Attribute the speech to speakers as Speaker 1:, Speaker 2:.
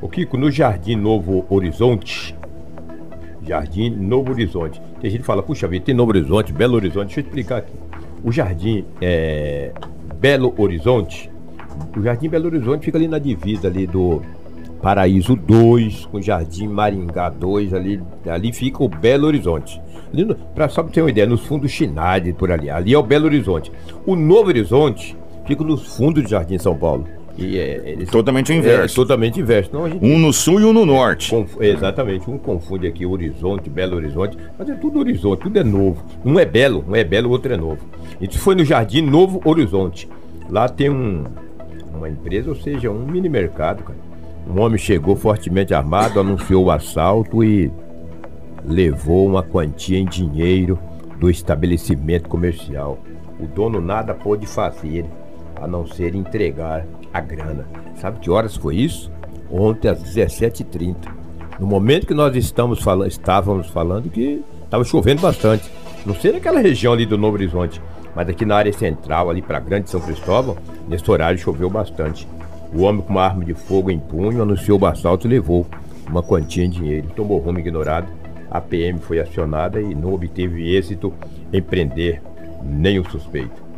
Speaker 1: O Kiko, no Jardim Novo Horizonte, Jardim Novo Horizonte. Tem gente que fala, puxa vida, tem Novo Horizonte, Belo Horizonte. Deixa eu explicar aqui. O Jardim é, Belo Horizonte, o Jardim Belo Horizonte fica ali na divisa ali do Paraíso 2 com Jardim Maringá 2 ali, ali fica o Belo Horizonte. Para só pra ter uma ideia, nos fundos Chinade por ali, ali é o Belo Horizonte. O Novo Horizonte fica nos fundos do Jardim São Paulo.
Speaker 2: E é, totalmente inverso.
Speaker 1: É, totalmente inverso. Não,
Speaker 2: gente, um no sul e um no norte.
Speaker 1: Conf, exatamente. Um confunde aqui Horizonte, Belo Horizonte, mas é tudo Horizonte, tudo é novo. Um é belo, um é belo, o outro é novo. Isso foi no Jardim Novo Horizonte. Lá tem um, uma empresa, ou seja, um mini mercado, cara. Um homem chegou fortemente armado, anunciou o assalto e levou uma quantia em dinheiro do estabelecimento comercial. O dono nada pôde fazer a não ser entregar a grana. Sabe que horas foi isso? Ontem às 17h30. No momento que nós estamos falando, estávamos falando que estava chovendo bastante. Não sei naquela região ali do Novo Horizonte, mas aqui na área central, ali para Grande São Cristóvão, nesse horário choveu bastante. O homem com uma arma de fogo em punho anunciou o assalto e levou uma quantia em dinheiro. Tomou rumo ignorado. A PM foi acionada e não obteve êxito em prender o suspeito.